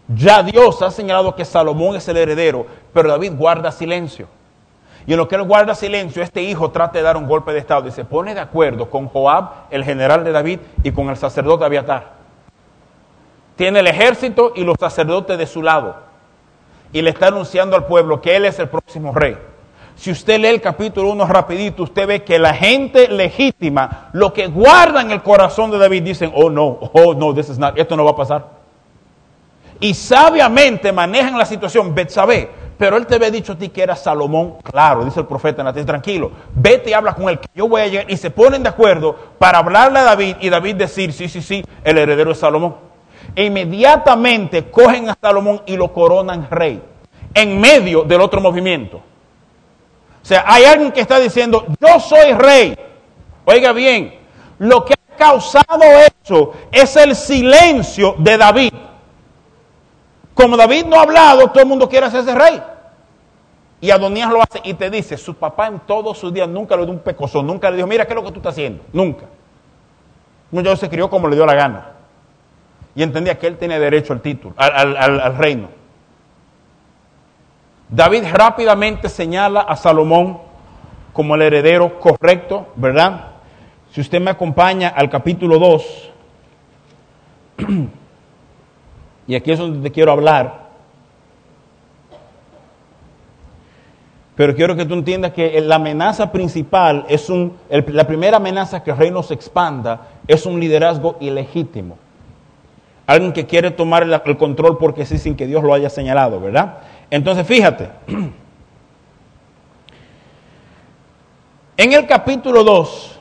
Ya Dios ha señalado que Salomón es el heredero, pero David guarda silencio. Y en lo que él guarda silencio, este hijo trata de dar un golpe de Estado y se pone de acuerdo con Joab, el general de David, y con el sacerdote Abiatar. Tiene el ejército y los sacerdotes de su lado. Y le está anunciando al pueblo que él es el próximo rey. Si usted lee el capítulo 1 rapidito, usted ve que la gente legítima, lo que guarda en el corazón de David, dicen, oh no, oh no, this is not, esto no va a pasar. Y sabiamente manejan la situación, Betsabé, pero él te había dicho a ti que era Salomón, claro, dice el profeta, en tranquilo, vete y habla con él, que yo voy a llegar, y se ponen de acuerdo para hablarle a David y David decir, sí, sí, sí, el heredero es Salomón. E inmediatamente cogen a Salomón y lo coronan rey, en medio del otro movimiento. O sea, hay alguien que está diciendo, yo soy rey. Oiga bien, lo que ha causado eso es el silencio de David. Como David no ha hablado, todo el mundo quiere hacerse rey. Y Adonías lo hace y te dice, su papá en todos sus días nunca le dio un pecozón, nunca le dijo, mira, ¿qué es lo que tú estás haciendo? Nunca. Yo se crió como le dio la gana. Y entendía que él tenía derecho al título, al, al reino. David rápidamente señala a Salomón como el heredero correcto, ¿verdad? Si usted me acompaña al capítulo 2, Y aquí es donde te quiero hablar. Pero quiero que tú entiendas que la amenaza principal es un, la primera amenaza que el reino se expanda es un liderazgo ilegítimo. Alguien que quiere tomar el, control porque sí sin que Dios lo haya señalado, ¿verdad? Entonces fíjate, en el capítulo 2,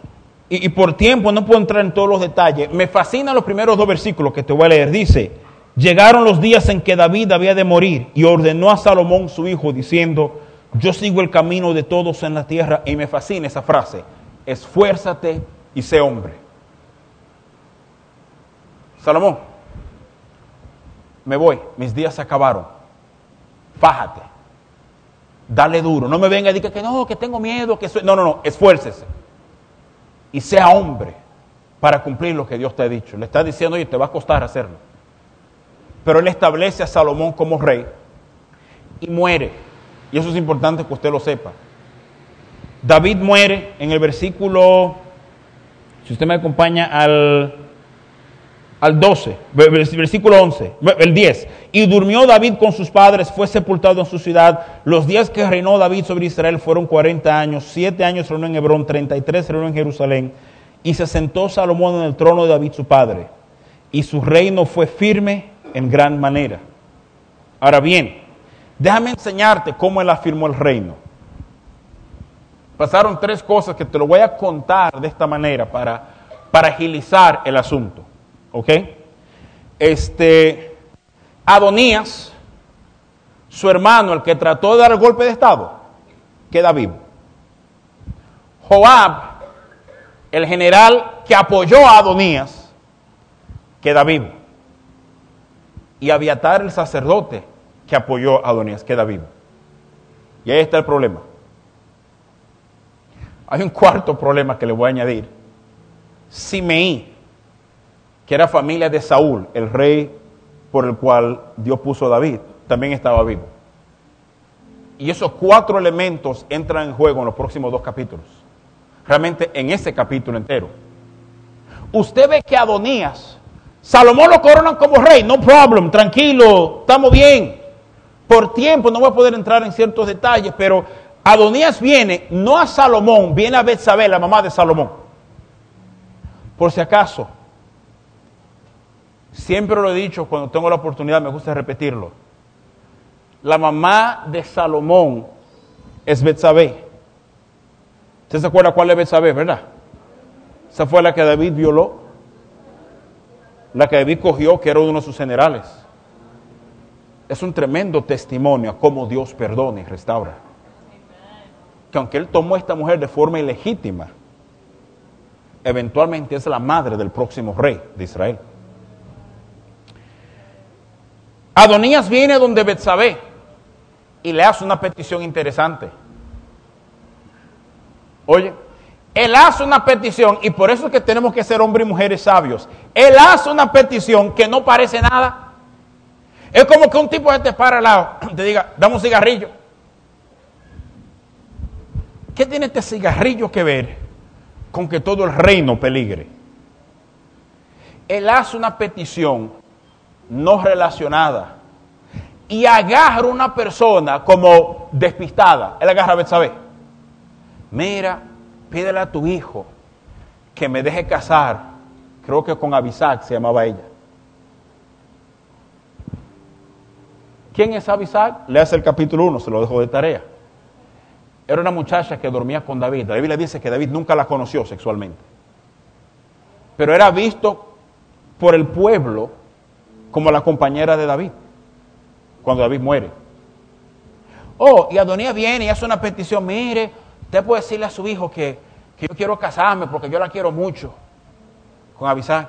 y, y por tiempo no puedo entrar en todos los detalles, me fascinan los primeros dos versículos que te voy a leer. Dice, Llegaron los días en que David había de morir y ordenó a Salomón su hijo diciendo, yo sigo el camino de todos en la tierra y me fascina esa frase, esfuérzate y sé hombre. Salomón, me voy, mis días se acabaron, fájate, dale duro, no me venga y diga que no, que tengo miedo, que. No, no, no, esfuércese y sea hombre para cumplir lo que Dios te ha dicho. Le está diciendo, oye, te va a costar hacerlo pero él establece a Salomón como rey y muere. Y eso es importante que usted lo sepa. David muere en el versículo, si usted me acompaña al, al 12, versículo 11, el 10. Y durmió David con sus padres, fue sepultado en su ciudad. Los días que reinó David sobre Israel fueron 40 años, 7 años reinó en Hebrón, 33 reinó en Jerusalén. Y se sentó Salomón en el trono de David su padre. Y su reino fue firme en gran manera. Ahora bien, déjame enseñarte cómo él afirmó el reino. Pasaron tres cosas que te lo voy a contar de esta manera para, para agilizar el asunto. ¿Ok? Este, Adonías, su hermano, el que trató de dar el golpe de Estado, queda vivo. Joab, el general que apoyó a Adonías, queda vivo. Y Abiatar, el sacerdote que apoyó a Adonías, queda vivo. Y ahí está el problema. Hay un cuarto problema que le voy a añadir. Simeí, que era familia de Saúl, el rey por el cual Dios puso a David, también estaba vivo. Y esos cuatro elementos entran en juego en los próximos dos capítulos. Realmente en ese capítulo entero. Usted ve que Adonías, Salomón lo coronan como rey, no problem, tranquilo, estamos bien. Por tiempo no voy a poder entrar en ciertos detalles, pero Adonías viene no a Salomón, viene a Betsabé, la mamá de Salomón. Por si acaso, siempre lo he dicho cuando tengo la oportunidad, me gusta repetirlo. La mamá de Salomón es Betsabé. ¿Usted se acuerda cuál es Betsabé, verdad? Esa fue la que David violó. La que David cogió, que era uno de sus generales. Es un tremendo testimonio a cómo Dios perdona y restaura. Que aunque él tomó a esta mujer de forma ilegítima, eventualmente es la madre del próximo rey de Israel. Adonías viene donde Betsabé y le hace una petición interesante. Oye, él hace una petición y por eso es que tenemos que ser hombres y mujeres sabios. Él hace una petición que no parece nada. Es como que un tipo te para al lado, te diga, dame un cigarrillo. ¿Qué tiene este cigarrillo que ver con que todo el reino peligre? Él hace una petición no relacionada y agarra una persona como despistada. Él agarra a Betsabé. Mira, pídele a tu hijo que me deje casar. Creo que con Abisac se llamaba ella. ¿Quién es Abisac? Le hace el capítulo 1, se lo dejo de tarea. Era una muchacha que dormía con David. La Biblia dice que David nunca la conoció sexualmente. Pero era visto por el pueblo como la compañera de David cuando David muere. Oh, y Adonías viene y hace una petición, mire, usted puede decirle a su hijo que, yo quiero casarme porque yo la quiero mucho, con avisar.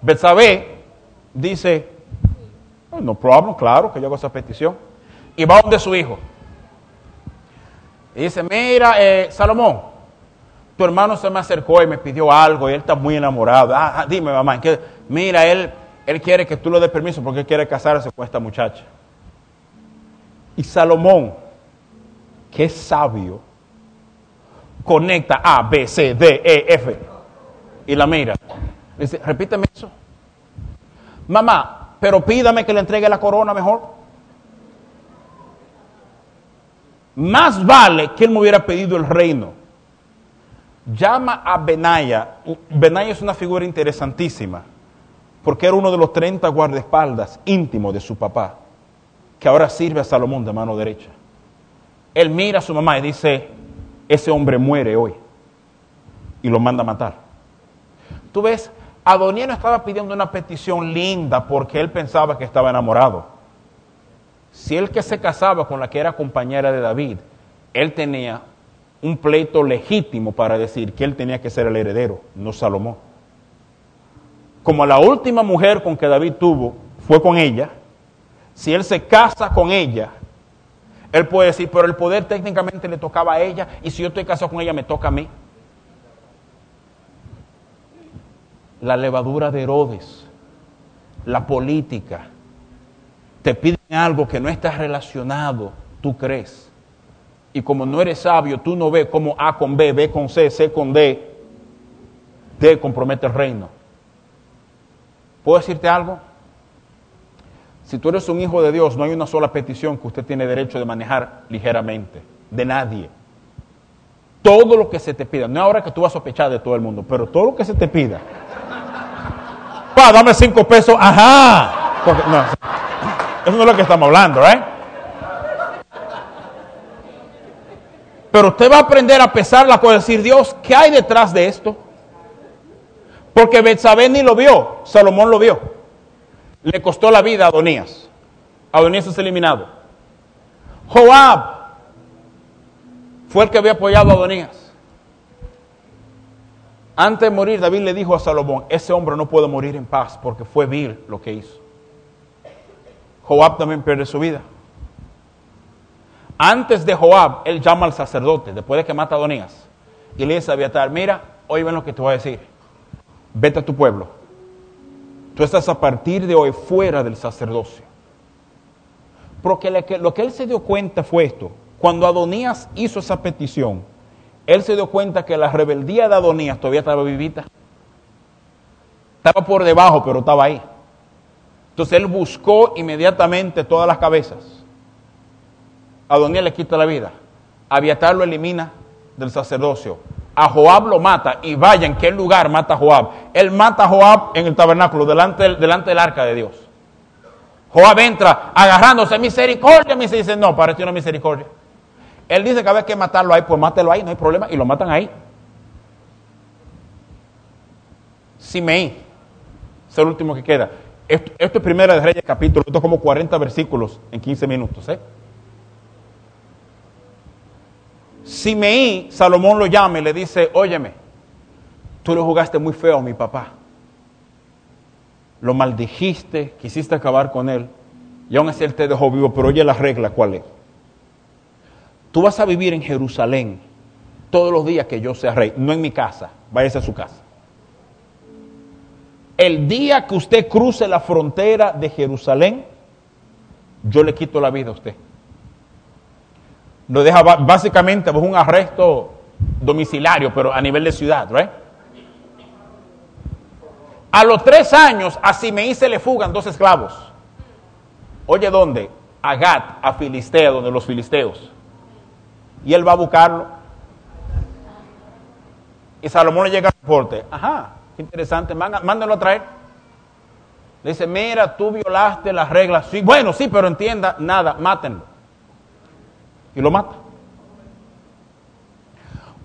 Betsabé dice, no problem, claro que yo hago esa petición. Y va donde su hijo. Y dice, mira, eh, Salomón, tu hermano se me acercó y me pidió algo y él está muy enamorado. Ah, ah dime, mamá, que, mira, él él quiere que tú le des permiso porque quiere casarse con esta muchacha. Y Salomón, que sabio, conecta A, B, C, D, E, F y la mira. dice, repíteme eso. Mamá, pero pídame que le entregue la corona mejor. Más vale que él me hubiera pedido el reino. Llama a Benaya. Benaya es una figura interesantísima porque era uno de los 30 guardaespaldas íntimos de su papá, que ahora sirve a Salomón de mano derecha. Él mira a su mamá y dice, ese hombre muere hoy, y lo manda a matar. Tú ves, Adonía no estaba pidiendo una petición linda porque él pensaba que estaba enamorado. Si él que se casaba con la que era compañera de David, él tenía un pleito legítimo para decir que él tenía que ser el heredero, no Salomón como la última mujer con que David tuvo fue con ella, si él se casa con ella, él puede decir, pero el poder técnicamente le tocaba a ella y si yo estoy casado con ella me toca a mí. La levadura de Herodes, la política, te piden algo que no está relacionado, tú crees. Y como no eres sabio, tú no ves cómo A con B, B con C, C con D, D compromete el reino. ¿Puedo decirte algo? Si tú eres un hijo de Dios, no hay una sola petición que usted tiene derecho de manejar ligeramente, de nadie. Todo lo que se te pida, no ahora que tú vas a sospechar de todo el mundo, pero todo lo que se te pida. Pa, dame cinco pesos, ajá. eso no es lo que estamos hablando, ¿eh? Pero usted va a aprender a pesar la cosa, decir, Dios, ¿qué hay detrás de esto? Porque Betsabé ni lo vio, Salomón lo vio. Le costó la vida a Adonías. Adonías es eliminado. Joab, fue el que había apoyado a Adonías. Antes de morir, David le dijo a Salomón, ese hombre no puede morir en paz porque fue vil lo que hizo. Joab también pierde su vida. Antes de Joab, él llama al sacerdote, después de que mata a Adonías, y le dice a Abiatar, mira, hoy lo que te voy a decir. Vete a tu pueblo. Tú estás a partir de hoy fuera del sacerdocio. Porque lo que él se dio cuenta fue esto. Cuando Adonías hizo esa petición, él se dio cuenta que la rebeldía de Adonías todavía estaba vivita. Estaba por debajo, pero estaba ahí. Entonces él buscó inmediatamente todas las cabezas. Adonías le quita la vida. Abiatar lo elimina del sacerdocio. A Joab lo mata y vaya en qué lugar mata a Joab. Él mata a Joab en el tabernáculo, delante del, arca de Dios. Joab entra agarrándose misericordia. Me dice, no, para ti no misericordia. Él dice que había que matarlo ahí, pues mátelo ahí, no hay problema, y lo matan ahí. Simei, es el último que queda. Esto, es Primera de Reyes capítulo, esto es como 40 versículos en 15 minutos. ¿eh? Simeí, Salomón lo llama y le dice, óyeme, tú lo jugaste muy feo a mi papá. Lo maldijiste, quisiste acabar con él, y aún así él te dejó vivo, pero oye la regla, ¿cuál es? Tú vas a vivir en Jerusalén todos los días que yo sea rey, no en mi casa, váyase a su casa. El día que usted cruce la frontera de Jerusalén, yo le quito la vida a usted. Lo deja básicamente un arresto domiciliario, pero a nivel de ciudad. A los tres años, a Simeí se le fugan dos esclavos. Oye, ¿dónde? A Gat, a Filistea, donde los filisteos y él va a buscarlo. Y Salomón le llega al reporte. Ajá, interesante, mándalo a traer. Le dice, mira, tú violaste las reglas. Sí, bueno, sí, pero entienda, nada, mátenlo. Y lo mata.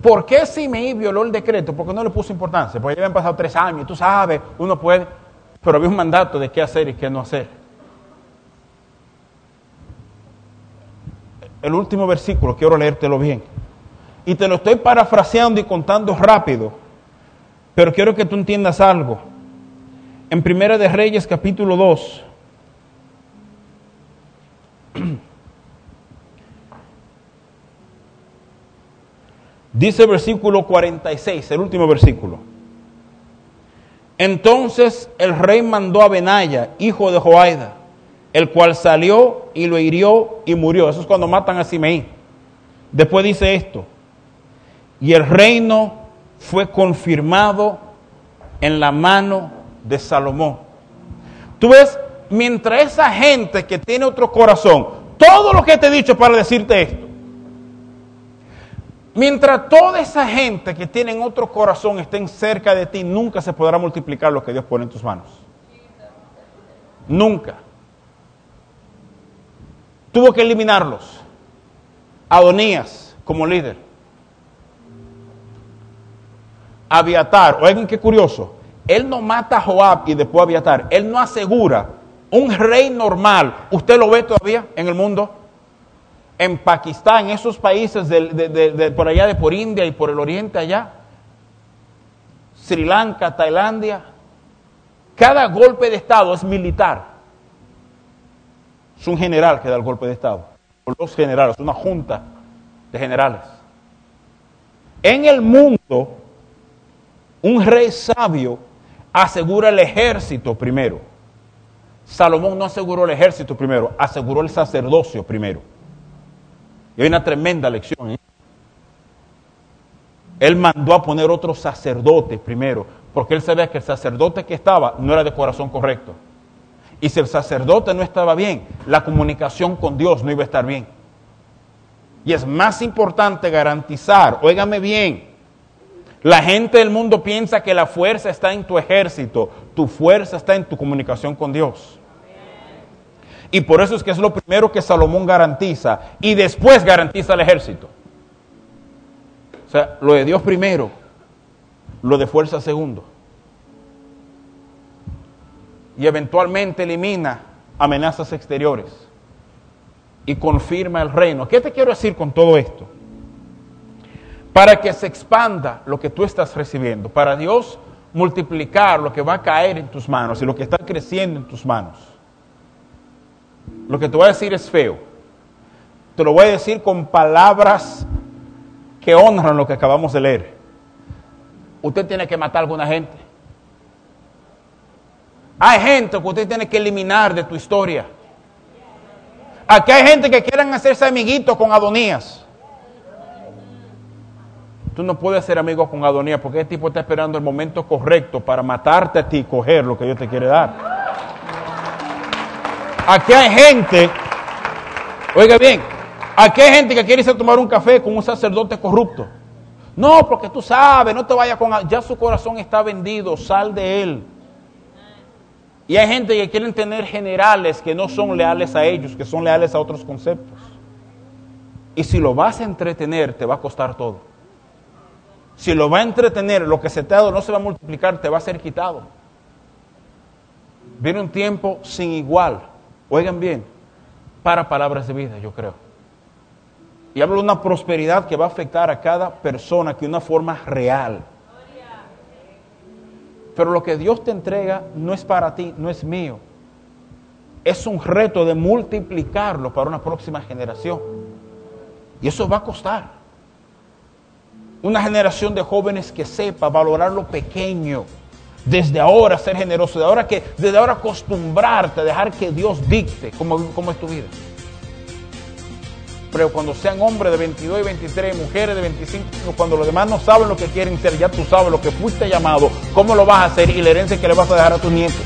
¿Por qué Simei violó el decreto? Porque no le puso importancia. Porque ya habían pasado tres años, tú sabes, uno puede, pero había un mandato de qué hacer y qué no hacer. el último versículo, quiero leértelo bien. Y te lo estoy parafraseando y contando rápido, pero quiero que tú entiendas algo. En Primera de Reyes capítulo 2, dice el versículo 46, el último versículo. Entonces el rey mandó a Benaya, hijo de Joaida, el cual salió y lo hirió y murió. Eso es cuando matan a Simeí. Después dice esto, y el reino fue confirmado en la mano de Salomón. Tú ves, mientras esa gente que tiene otro corazón, todo lo que te he dicho para decirte esto, mientras toda esa gente que tiene otro corazón estén cerca de ti, nunca se podrá multiplicar lo que Dios pone en tus manos. Nunca tuvo que eliminarlos. Adonías como líder. Abiatar, oigan qué curioso, él no mata a Joab y después a Abiatar, él no asegura un rey normal. ¿Usted lo ve todavía en el mundo? En Pakistán, esos países por allá de por India y por el oriente allá, Sri Lanka, Tailandia, cada golpe de Estado es militar. Es un general que da el golpe de Estado. O los generales, una junta de generales. En el mundo, un rey sabio asegura el ejército primero. Salomón no aseguró el ejército primero, aseguró el sacerdocio primero. Y hay una tremenda lección. ¿eh? Él mandó a poner otro sacerdote primero, porque él sabía que el sacerdote que estaba no era de corazón correcto. Y si el sacerdote no estaba bien, la comunicación con Dios no iba a estar bien. Y es más importante garantizar, óigame bien, la gente del mundo piensa que la fuerza está en tu ejército, tu fuerza está en tu comunicación con Dios. Y por eso es que es lo primero que Salomón garantiza y después garantiza el ejército. O sea, lo de Dios primero, lo de fuerza segundo y eventualmente elimina amenazas exteriores y confirma el reino. ¿Qué te quiero decir con todo esto? para que se expanda lo que tú estás recibiendo, para Dios multiplicar lo que va a caer en tus manos y lo que está creciendo en tus manos. Lo que te voy a decir es feo. Te lo voy a decir con palabras que honran lo que acabamos de leer. Usted tiene que matar a alguna gente. Hay gente que usted tiene que eliminar de tu historia. Aquí hay gente que quieren hacerse amiguitos con Adonías. Tú no puedes ser amigo con Adonías porque ese tipo está esperando el momento correcto para matarte a ti y coger lo que Dios te quiere dar. Aquí hay gente, oiga bien, aquí hay gente que quiere irse a tomar un café con un sacerdote corrupto. No, porque tú sabes, no te vayas con... Ya su corazón está vendido, sal de él. Y hay gente que quieren tener generales que no son leales a ellos, que son leales a otros conceptos. Y si lo vas a entretener, te va a costar todo. Si lo va a entretener, lo que se te ha dado no se va a multiplicar, te va a ser quitado. Viene un tiempo sin igual, oigan bien, para palabras de vida, yo creo. Y hablo de una prosperidad que va a afectar a cada persona que de una forma real. Pero lo que Dios te entrega no es para ti, no es mío. Es un reto de multiplicarlo para una próxima generación. Y eso va a costar. Una generación de jóvenes que sepa valorar lo pequeño. Desde ahora ser generoso, de ahora que, desde ahora acostumbrarte a dejar que Dios dicte cómo, cómo es tu vida. Pero cuando sean hombres de 22 y 23, mujeres de 25, cuando los demás no saben lo que quieren ser, ya tú sabes lo que fuiste llamado, cómo lo vas a hacer y la herencia que le vas a dejar a tus nietos.